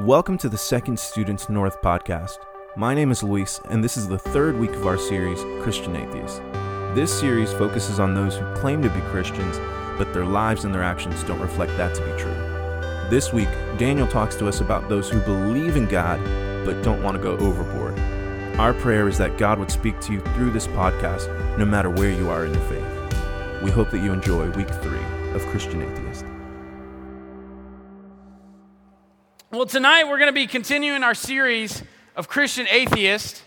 Welcome to the Second Students North podcast. My name is Luis, and this is the third week of our series, Christian Atheists. This series focuses on those who claim to be Christians, but their lives and their actions don't reflect that to be true. This week, Daniel talks to us about those who believe in God, but don't want to go overboard. Our prayer is that God would speak to you through this podcast, no matter where you are in your faith. We hope that you enjoy week three of Christian Atheist. Well, tonight we're going to be continuing our series of Christian atheists.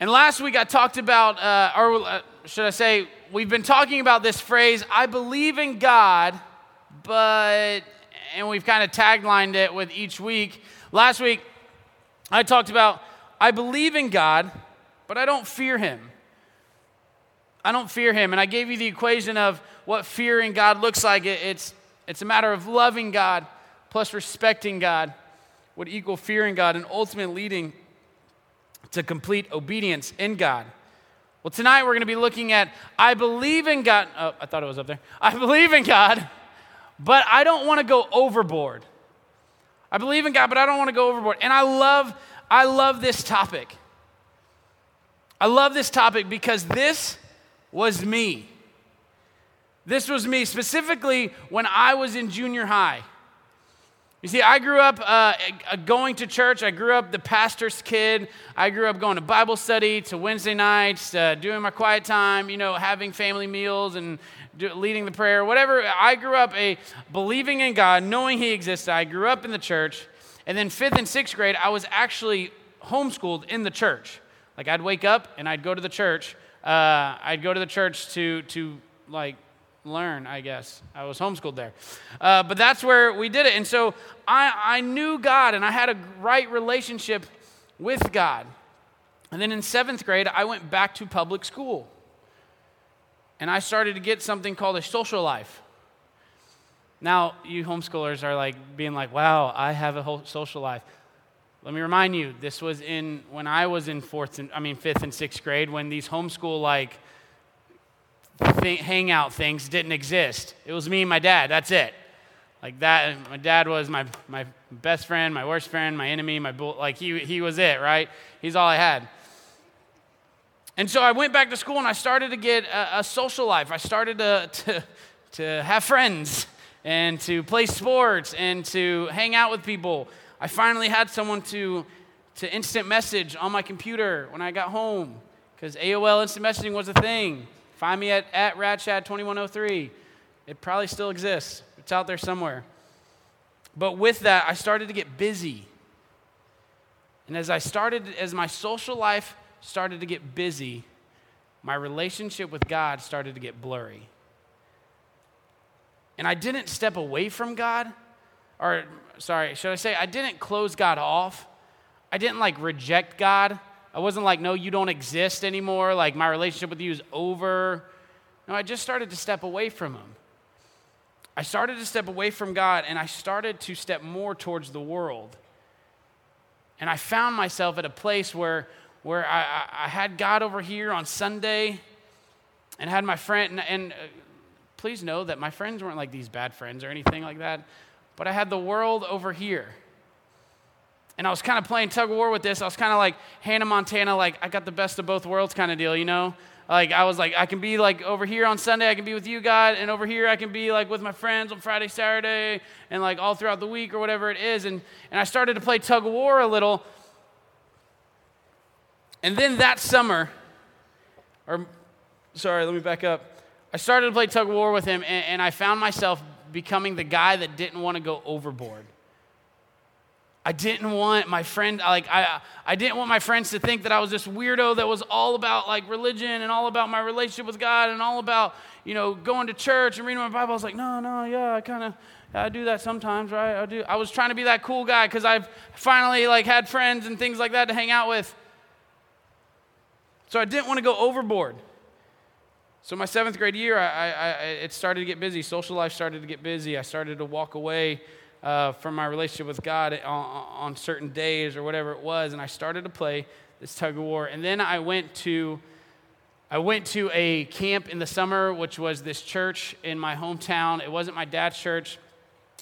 And last week I talked about, uh, or uh, should I say, we've been talking about this phrase, I believe in God, but, and we've kind of taglined it with each week. Last week I talked about, I believe in God, but I don't fear him. I don't fear him. And I gave you the equation of what fearing God looks like. It's, it's a matter of loving God plus respecting God would equal fearing God and ultimately leading to complete obedience in God. Well, tonight we're going to be looking at I believe in God. Oh, I thought it was up there. I believe in God, but I don't want to go overboard. I believe in God, but I don't want to go overboard. And I love, I love this topic. I love this topic because this was me. This was me, specifically when I was in junior high. You see, I grew up uh, going to church. I grew up the pastor's kid. I grew up going to Bible study, to Wednesday nights, uh, doing my quiet time, you know, having family meals and do, leading the prayer, whatever. I grew up a believing in God, knowing He existed. I grew up in the church. And then fifth and sixth grade, I was actually homeschooled in the church. Like I'd wake up and I'd go to the church. Uh, I'd go to the church to to like learn, I guess. I was homeschooled there. Uh, but that's where we did it. And so I, I knew God and I had a right relationship with God. And then in seventh grade, I went back to public school. And I started to get something called a social life. Now, you homeschoolers are like being like, wow, I have a whole social life. Let me remind you, this was in when I was in fourth and I mean fifth and sixth grade when these homeschool like th- hangout things didn't exist. It was me and my dad. That's it. Like that, my dad was my, my best friend, my worst friend, my enemy, my bull. Like he, he was it, right? He's all I had. And so I went back to school and I started to get a, a social life. I started to, to, to have friends and to play sports and to hang out with people. I finally had someone to, to instant message on my computer when I got home because AOL instant messaging was a thing. Find me at, at RadShad2103. It probably still exists, it's out there somewhere. But with that, I started to get busy. And as I started, as my social life started to get busy, my relationship with God started to get blurry. And I didn't step away from God, or sorry, should I say, I didn't close God off. I didn't like reject God. I wasn't like, no, you don't exist anymore. Like, my relationship with you is over. No, I just started to step away from Him. I started to step away from God and I started to step more towards the world. And I found myself at a place where, where I, I had God over here on Sunday and had my friend, and, and uh, please know that my friends weren't like these bad friends or anything like that, but I had the world over here. And I was kind of playing tug of war with this. I was kind of like Hannah Montana, like I got the best of both worlds kind of deal, you know? Like I was like, I can be like over here on Sunday, I can be with you, God, and over here I can be like with my friends on Friday, Saturday, and like all throughout the week or whatever it is. And, and I started to play tug of war a little. And then that summer, or sorry, let me back up. I started to play tug of war with him, and, and I found myself becoming the guy that didn't want to go overboard. I didn't want my friend like I I didn't want my friends to think that I was this weirdo that was all about like religion and all about my relationship with God and all about, you know, going to church and reading my Bible. I was like, "No, no, yeah, I kind of I do that sometimes, right? I do. I was trying to be that cool guy cuz I've finally like had friends and things like that to hang out with. So I didn't want to go overboard. So my seventh grade year, I, I, I, it started to get busy. Social life started to get busy. I started to walk away uh, from my relationship with God on, on certain days or whatever it was, and I started to play this tug of war. And then I went to I went to a camp in the summer, which was this church in my hometown. It wasn't my dad's church.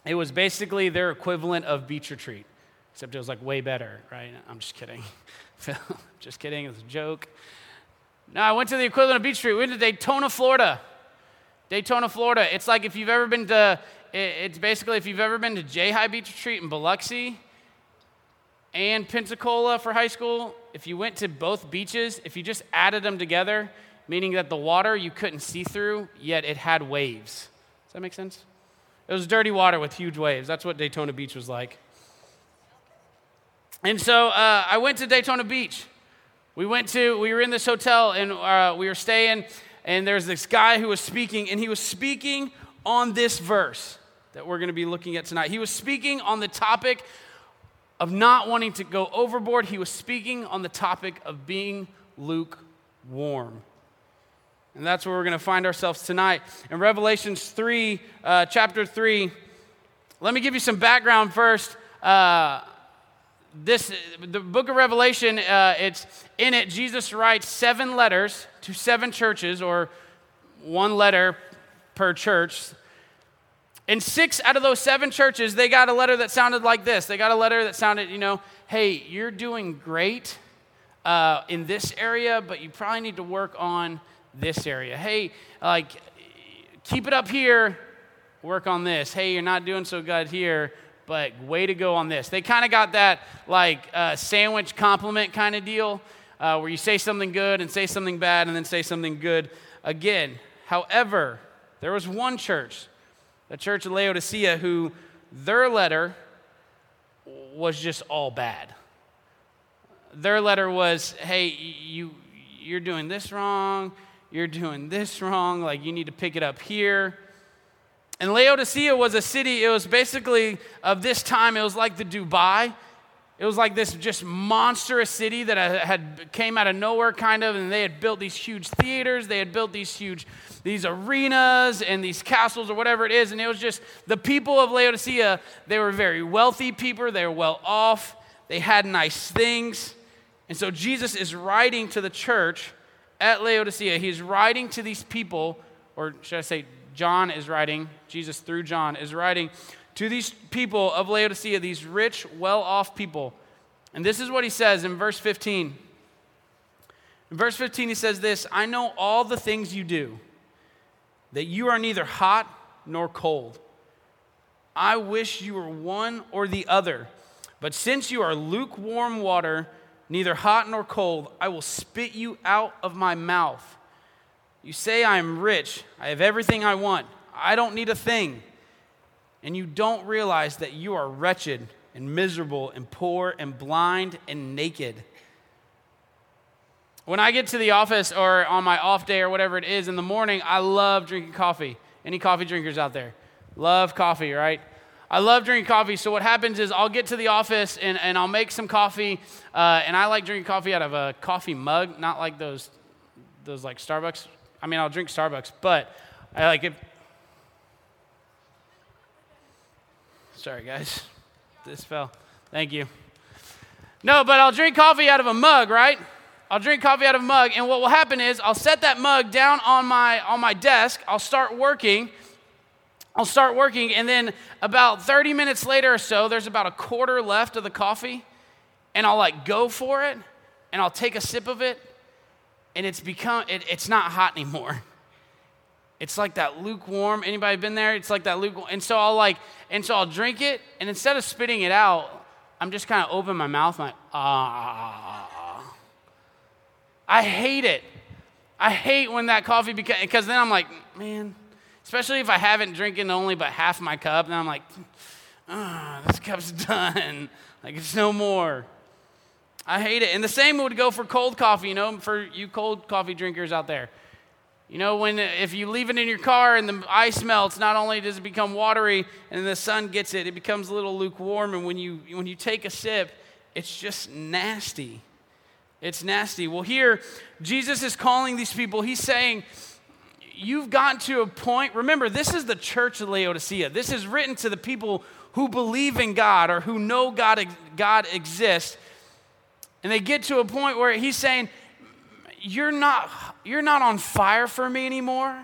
it was basically their equivalent of beach retreat, except it was like way better, right? I'm just kidding. just kidding, it was a joke. No, I went to the equivalent of beach retreat. We went to Daytona, Florida. Daytona, Florida. It's like if you've ever been to, it's basically if you've ever been to J High Beach Retreat in Biloxi and Pensacola for high school, if you went to both beaches, if you just added them together, meaning that the water you couldn't see through, yet it had waves. Does that make sense? It was dirty water with huge waves. That's what Daytona Beach was like. And so uh, I went to Daytona Beach. We went to, we were in this hotel and uh, we were staying, and there's this guy who was speaking, and he was speaking on this verse that we're going to be looking at tonight. He was speaking on the topic of not wanting to go overboard, he was speaking on the topic of being lukewarm. And that's where we're going to find ourselves tonight. In Revelations 3, uh, chapter 3, let me give you some background first. Uh, this the book of revelation uh, it's in it jesus writes seven letters to seven churches or one letter per church. And six out of those seven churches they got a letter that sounded like this. They got a letter that sounded you know hey you're doing great uh, in this area but you probably need to work on this area. Hey like keep it up here work on this. Hey you're not doing so good here but way to go on this. They kind of got that like uh, sandwich compliment kind of deal uh, where you say something good and say something bad and then say something good again. However, there was one church, the church of Laodicea, who their letter was just all bad. Their letter was, hey, you, you're doing this wrong, you're doing this wrong, like you need to pick it up here. And Laodicea was a city, it was basically of this time, it was like the Dubai. It was like this just monstrous city that had came out of nowhere kind of and they had built these huge theaters, they had built these huge these arenas and these castles or whatever it is and it was just the people of Laodicea, they were very wealthy people, they were well off, they had nice things. And so Jesus is writing to the church at Laodicea. He's writing to these people or should I say John is writing, Jesus through John is writing to these people of Laodicea, these rich, well off people. And this is what he says in verse 15. In verse 15, he says this I know all the things you do, that you are neither hot nor cold. I wish you were one or the other. But since you are lukewarm water, neither hot nor cold, I will spit you out of my mouth. You say, I am rich, I have everything I want, I don't need a thing. And you don't realize that you are wretched and miserable and poor and blind and naked. When I get to the office or on my off day or whatever it is in the morning, I love drinking coffee. Any coffee drinkers out there? Love coffee, right? I love drinking coffee. So what happens is I'll get to the office and, and I'll make some coffee. Uh, and I like drinking coffee out of a coffee mug, not like those, those like Starbucks I mean, I'll drink Starbucks, but I like it. Sorry, guys. This fell. Thank you. No, but I'll drink coffee out of a mug, right? I'll drink coffee out of a mug, and what will happen is I'll set that mug down on my on my desk. I'll start working. I'll start working, and then about 30 minutes later or so, there's about a quarter left of the coffee, and I'll like go for it, and I'll take a sip of it, and it's become it, it's not hot anymore. It's like that lukewarm anybody been there? It's like that lukewarm and so i'll like and so i'll drink it and instead of spitting it out i'm just kind of open my mouth like ah. I hate it. I hate when that coffee becomes because then i'm like man especially if i haven't drinking only but half my cup and i'm like oh, this cup's done. Like it's no more I hate it. And the same would go for cold coffee, you know, for you cold coffee drinkers out there. You know, when if you leave it in your car and the ice melts, not only does it become watery and the sun gets it, it becomes a little lukewarm. And when you when you take a sip, it's just nasty. It's nasty. Well, here Jesus is calling these people. He's saying, You've gotten to a point. Remember, this is the church of Laodicea. This is written to the people who believe in God or who know God, God exists. And they get to a point where he's saying, You're not, you're not on fire for me anymore.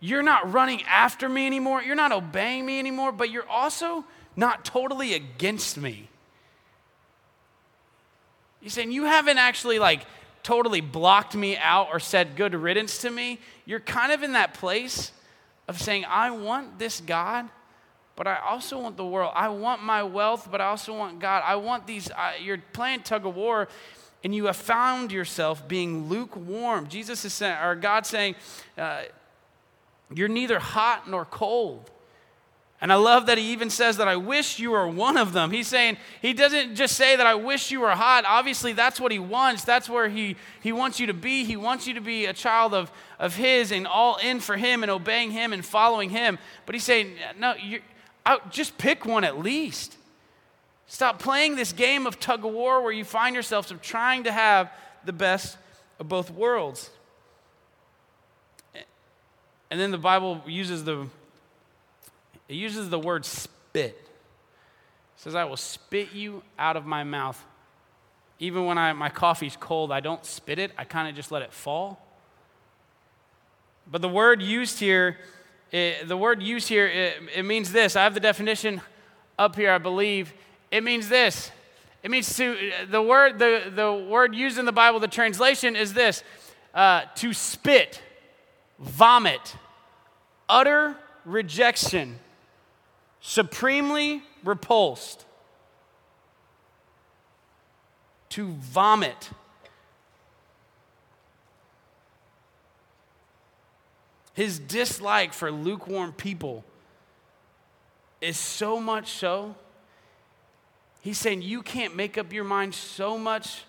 you're not running after me anymore, you're not obeying me anymore, but you're also not totally against me. He's saying, You haven't actually like totally blocked me out or said good riddance to me. You're kind of in that place of saying, I want this God, but I also want the world. I want my wealth, but I also want God. I want these, uh, you're playing tug of war. And you have found yourself being lukewarm. Jesus is saying, or God saying, uh, you're neither hot nor cold. And I love that he even says that I wish you were one of them. He's saying, he doesn't just say that I wish you were hot. Obviously, that's what he wants. That's where he, he wants you to be. He wants you to be a child of, of his and all in for him and obeying him and following him. But he's saying, no, you just pick one at least. Stop playing this game of tug of war where you find yourself trying to have the best of both worlds. And then the Bible uses the it uses the word spit. It says, I will spit you out of my mouth. Even when I, my coffee's cold, I don't spit it, I kind of just let it fall. But the word used here, it, the word used here, it, it means this. I have the definition up here, I believe. It means this. It means to, the word, the, the word used in the Bible, the translation is this uh, to spit, vomit, utter rejection, supremely repulsed, to vomit. His dislike for lukewarm people is so much so. He's saying, You can't make up your mind so much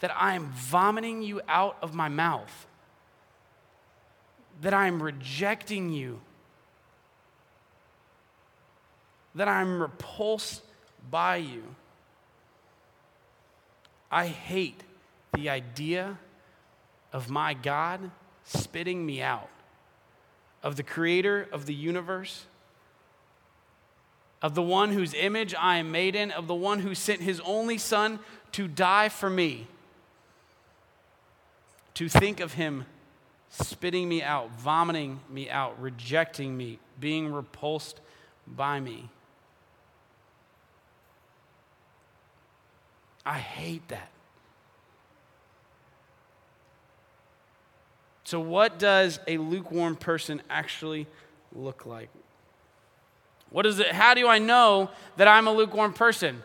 that I am vomiting you out of my mouth, that I am rejecting you that I'm repulsed by you. I hate the idea of my God spitting me out, of the creator of the universe, of the one whose image I am made in, of the one who sent his only son to die for me. To think of him spitting me out, vomiting me out, rejecting me, being repulsed by me. I hate that. So, what does a lukewarm person actually look like? What is it? How do I know that I'm a lukewarm person?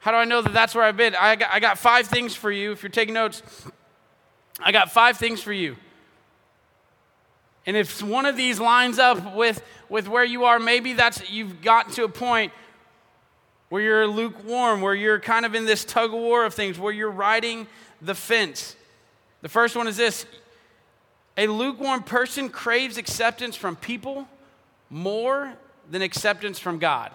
How do I know that that's where I've been? I got, I got five things for you. If you're taking notes, I got five things for you. And if one of these lines up with, with where you are, maybe that's you've gotten to a point where you're lukewarm, where you're kind of in this tug of war of things, where you're riding the fence. The first one is this a lukewarm person craves acceptance from people more than acceptance from God.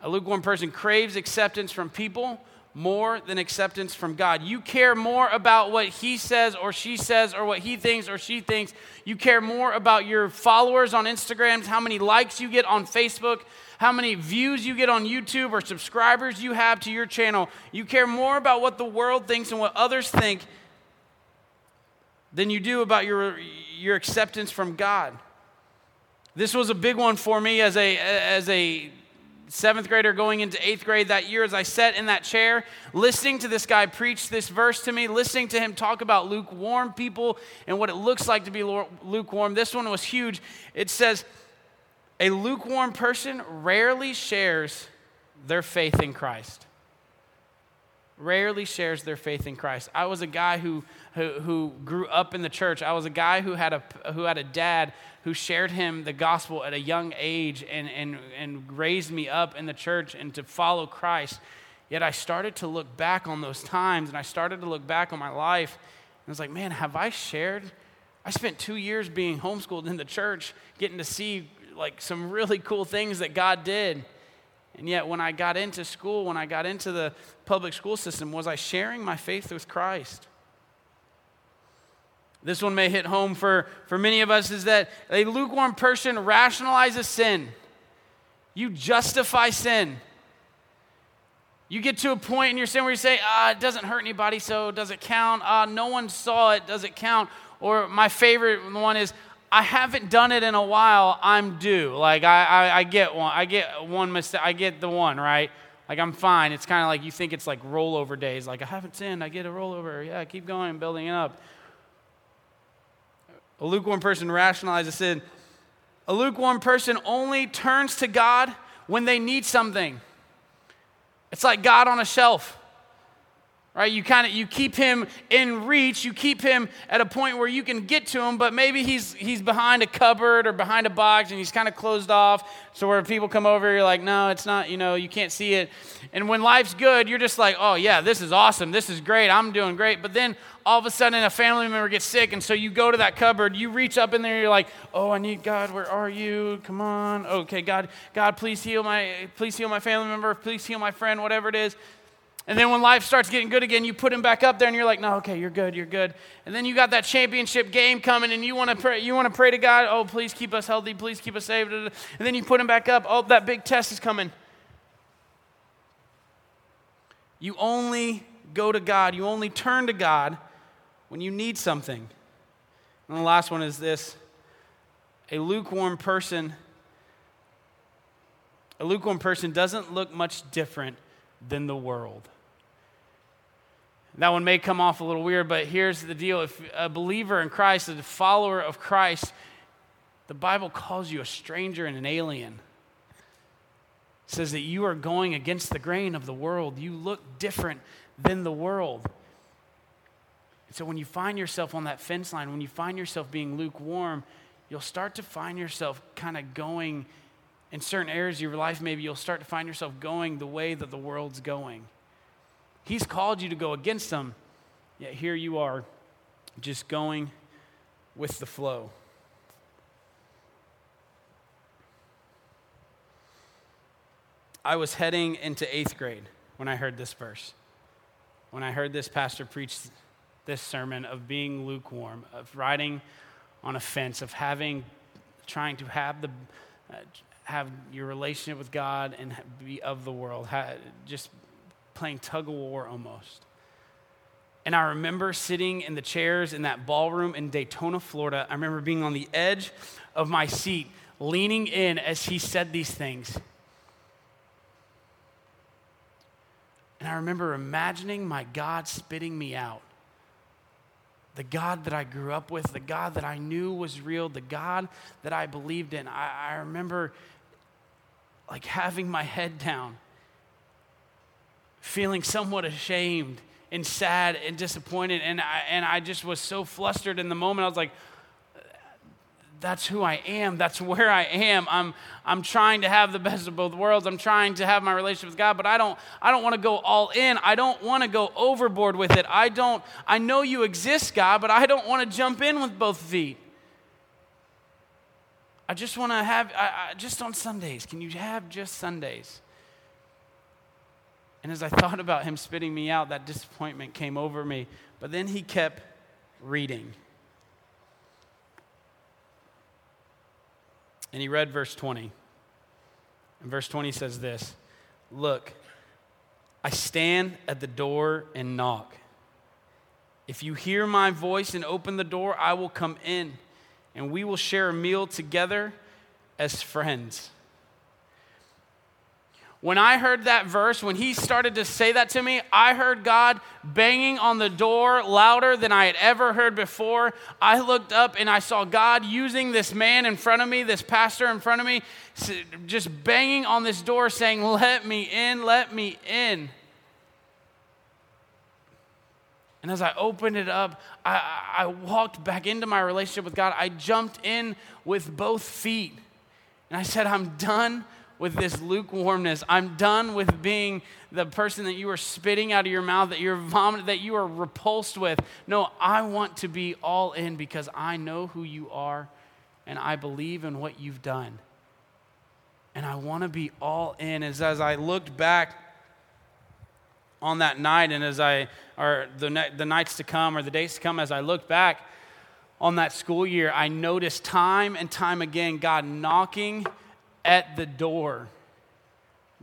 A lukewarm person craves acceptance from people more than acceptance from God. You care more about what he says or she says or what he thinks or she thinks. You care more about your followers on Instagram, how many likes you get on Facebook, how many views you get on YouTube or subscribers you have to your channel. You care more about what the world thinks and what others think than you do about your, your acceptance from God. This was a big one for me as a, as a seventh grader going into eighth grade that year as I sat in that chair, listening to this guy preach this verse to me, listening to him talk about lukewarm people and what it looks like to be lukewarm. This one was huge. It says, A lukewarm person rarely shares their faith in Christ. Rarely shares their faith in Christ. I was a guy who, who, who grew up in the church. I was a guy who had a, who had a dad who shared him the gospel at a young age and, and, and raised me up in the church and to follow Christ. Yet I started to look back on those times and I started to look back on my life. And I was like, man, have I shared? I spent two years being homeschooled in the church, getting to see like some really cool things that God did. And yet, when I got into school, when I got into the public school system, was I sharing my faith with Christ? This one may hit home for, for many of us is that a lukewarm person rationalizes sin. You justify sin. You get to a point in your sin where you say, ah, it doesn't hurt anybody, so does it count? Ah, no one saw it, does it count? Or my favorite one is, I haven't done it in a while. I'm due. Like I, I, I get one. I get one mistake. I get the one right. Like I'm fine. It's kind of like you think it's like rollover days. Like I haven't sinned. I get a rollover. Yeah, keep going, building it up. A lukewarm person rationalizes sin. A lukewarm person only turns to God when they need something. It's like God on a shelf right? You kind of you keep him in reach. You keep him at a point where you can get to him but maybe he's he's behind a cupboard or behind a box and he's kind of closed off. So where people come over you're like no it's not you know you can't see it. And when life's good you're just like oh yeah this is awesome. This is great. I'm doing great. But then all of a sudden a family member gets sick and so you go to that cupboard you reach up in there you're like oh i need god. Where are you? Come on. Okay god god please heal my please heal my family member. Please heal my friend whatever it is and then when life starts getting good again, you put him back up there and you're like, no, okay, you're good, you're good. And then you got that championship game coming and you want to pray, you want to pray to God, oh, please keep us healthy, please keep us saved. And then you put him back up, oh, that big test is coming. You only go to God, you only turn to God when you need something. And the last one is this a lukewarm person. A lukewarm person doesn't look much different than the world. That one may come off a little weird, but here's the deal. If a believer in Christ, a follower of Christ, the Bible calls you a stranger and an alien. It says that you are going against the grain of the world. You look different than the world. So when you find yourself on that fence line, when you find yourself being lukewarm, you'll start to find yourself kind of going in certain areas of your life, maybe you'll start to find yourself going the way that the world's going. He's called you to go against them, yet here you are just going with the flow. I was heading into eighth grade when I heard this verse. When I heard this pastor preach this sermon of being lukewarm, of riding on a fence, of having, trying to have the, uh, have your relationship with God and be of the world, just playing tug of war almost. And I remember sitting in the chairs in that ballroom in Daytona, Florida. I remember being on the edge of my seat, leaning in as he said these things. And I remember imagining my God spitting me out. The God that I grew up with, the God that I knew was real, the God that I believed in. I, I remember like having my head down feeling somewhat ashamed and sad and disappointed. And I, and I just was so flustered in the moment. I was like, that's who I am. That's where I am. I'm, I'm trying to have the best of both worlds. I'm trying to have my relationship with God, but I don't, I don't want to go all in. I don't want to go overboard with it. I don't, I know you exist, God, but I don't want to jump in with both feet. I just want to have, I, I, just on Sundays. Can you have just Sundays? And as I thought about him spitting me out, that disappointment came over me. But then he kept reading. And he read verse 20. And verse 20 says this Look, I stand at the door and knock. If you hear my voice and open the door, I will come in, and we will share a meal together as friends when I heard that verse, when he started to say that to me, I heard God banging on the door louder than I had ever heard before. I looked up and I saw God using this man in front of me, this pastor in front of me, just banging on this door saying, Let me in, let me in. And as I opened it up, I, I walked back into my relationship with God. I jumped in with both feet. And I said, I'm done with this lukewarmness. I'm done with being the person that you are spitting out of your mouth, that you're vomiting, that you are repulsed with. No, I want to be all in because I know who you are and I believe in what you've done. And I want to be all in. As, as I looked back on that night and as I, or the, the nights to come or the days to come, as I looked back on that school year, I noticed time and time again God knocking at the door.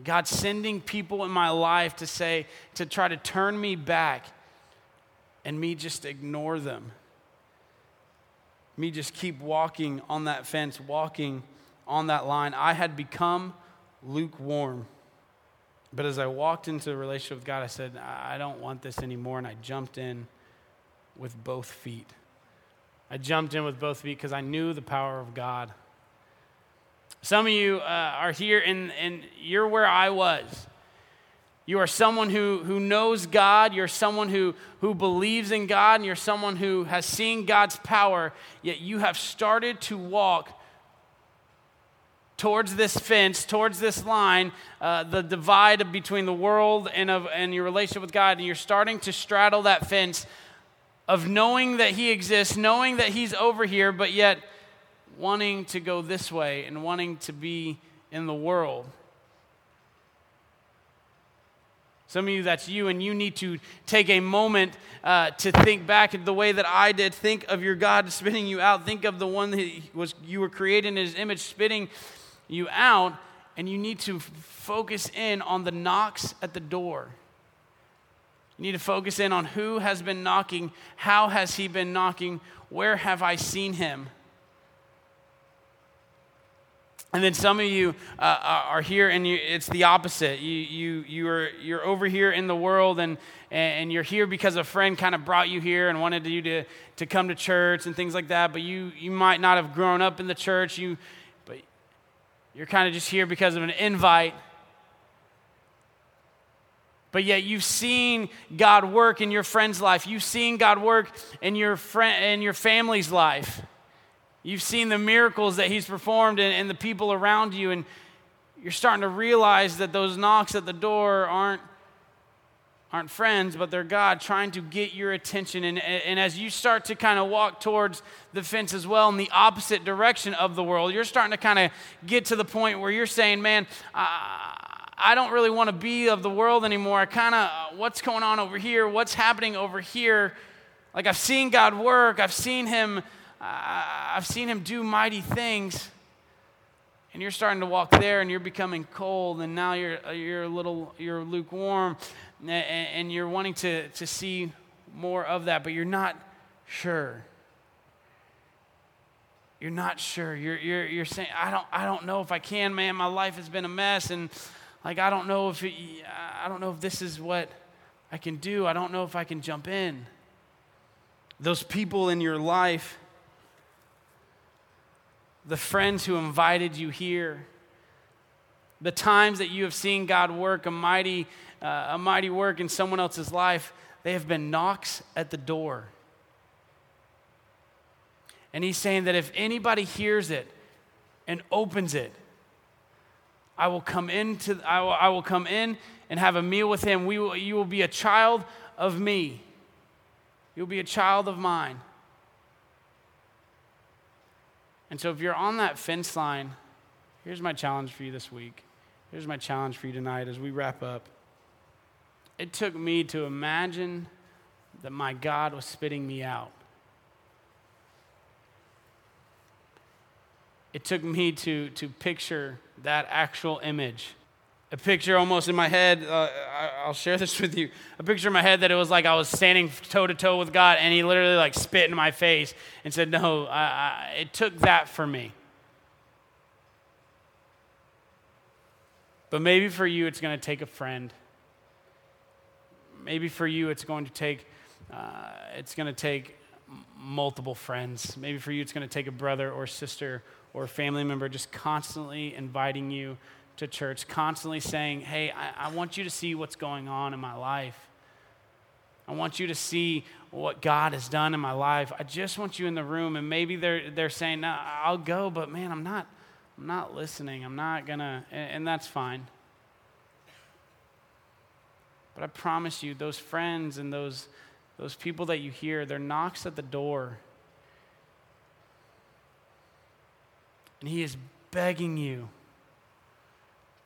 God sending people in my life to say, to try to turn me back and me just ignore them. me just keep walking on that fence, walking on that line. I had become lukewarm. But as I walked into a relationship with God, I said, I don't want this anymore. And I jumped in with both feet. I jumped in with both feet because I knew the power of God. Some of you uh, are here and, and you're where I was. You are someone who, who knows God. You're someone who, who believes in God. And you're someone who has seen God's power, yet you have started to walk towards this fence, towards this line, uh, the divide between the world and, of, and your relationship with God. And you're starting to straddle that fence of knowing that He exists, knowing that He's over here, but yet wanting to go this way and wanting to be in the world. Some of you, that's you, and you need to take a moment uh, to think back the way that I did. Think of your God spitting you out. Think of the one that was you were created in His image, spitting you out, and you need to focus in on the knocks at the door. You need to focus in on who has been knocking, how has He been knocking, where have I seen Him. And then some of you uh, are here, and you, it's the opposite. You, you, you are, you're over here in the world, and, and you're here because a friend kind of brought you here and wanted you to, to come to church and things like that. But you, you might not have grown up in the church, you, but you're kind of just here because of an invite. But yet you've seen God work in your friend's life. You've seen God work in your, friend, in your family's life. You've seen the miracles that he's performed and, and the people around you, and you're starting to realize that those knocks at the door aren't aren't friends, but they're God trying to get your attention. And, and as you start to kind of walk towards the fence as well in the opposite direction of the world, you're starting to kind of get to the point where you're saying, man, I, I don't really want to be of the world anymore. I kind of, what's going on over here? What's happening over here? Like I've seen God work, I've seen Him I've seen him do mighty things. And you're starting to walk there and you're becoming cold, and now you're, you're a little, you're lukewarm, and you're wanting to, to see more of that, but you're not sure. You're not sure. You're, you're, you're saying, I don't, I don't know if I can, man. My life has been a mess, and like, I don't know if, it, I don't know if this is what I can do. I don't know if I can jump in. Those people in your life the friends who invited you here, the times that you have seen God work a mighty, uh, a mighty work in someone else's life, they have been knocks at the door. And he's saying that if anybody hears it and opens it, I will come into I will, I will come in and have a meal with him. We will, you will be a child of me. You'll be a child of mine. And so if you're on that fence line, here's my challenge for you this week. Here's my challenge for you tonight as we wrap up. It took me to imagine that my God was spitting me out. It took me to, to picture that actual image a picture almost in my head. Uh, I'll share this with you. A picture in my head that it was like I was standing toe to toe with God, and He literally like spit in my face and said, "No." I, I, it took that for me. But maybe for you, it's going to take a friend. Maybe for you, it's going to take uh, it's going to take multiple friends. Maybe for you, it's going to take a brother or sister or a family member just constantly inviting you to church, constantly saying, Hey, I, I want you to see what's going on in my life. I want you to see what God has done in my life. I just want you in the room. And maybe they're, they're saying, No, I'll go, but man, I'm not, I'm not listening. I'm not going to, and that's fine. But I promise you, those friends and those, those people that you hear, they're knocks at the door. And He is begging you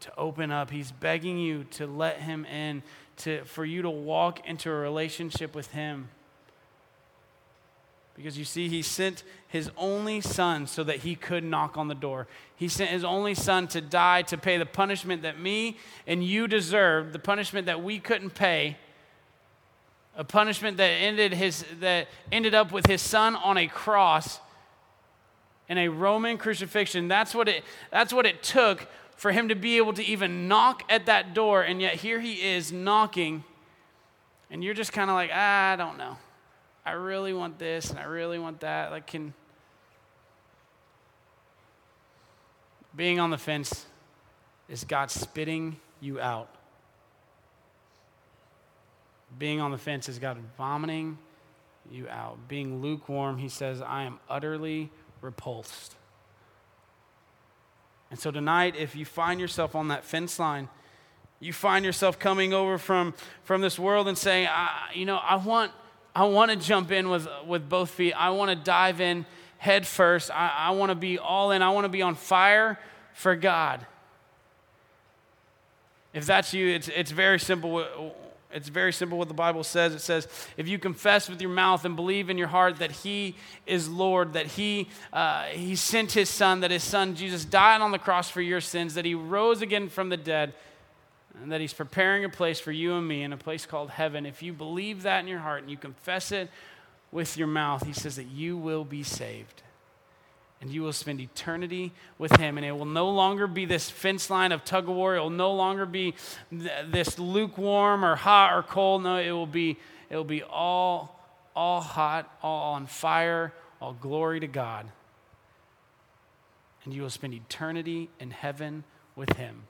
to open up. He's begging you to let him in, to, for you to walk into a relationship with him. Because you see, he sent his only son so that he could knock on the door. He sent his only son to die to pay the punishment that me and you deserved, the punishment that we couldn't pay. A punishment that ended, his, that ended up with his son on a cross in a Roman crucifixion. That's what it, that's what it took for him to be able to even knock at that door. And yet here he is knocking, and you're just kind of like, ah, I don't know. I really want this and I really want that. Like, can. Being on the fence is God spitting you out. Being on the fence is God vomiting you out. Being lukewarm, he says, I am utterly repulsed. And so tonight, if you find yourself on that fence line, you find yourself coming over from, from this world and saying, you know, I want, I want to jump in with, with both feet. I want to dive in head first. I, I want to be all in. I want to be on fire for God. If that's you, it's, it's very simple. It's very simple what the Bible says. It says, if you confess with your mouth and believe in your heart that He is Lord, that He, uh, he sent His Son, that His Son Jesus died on the cross for your sins, that He rose again from the dead, and that He's preparing a place for you and me in a place called heaven. If you believe that in your heart and you confess it with your mouth, He says that you will be saved and you will spend eternity with him. And it will no longer be this fence line of tug of war. It will no longer be th- this lukewarm or hot or cold. No, it will be, it will be all, all hot, all on fire, all glory to God. And you will spend eternity in heaven with him.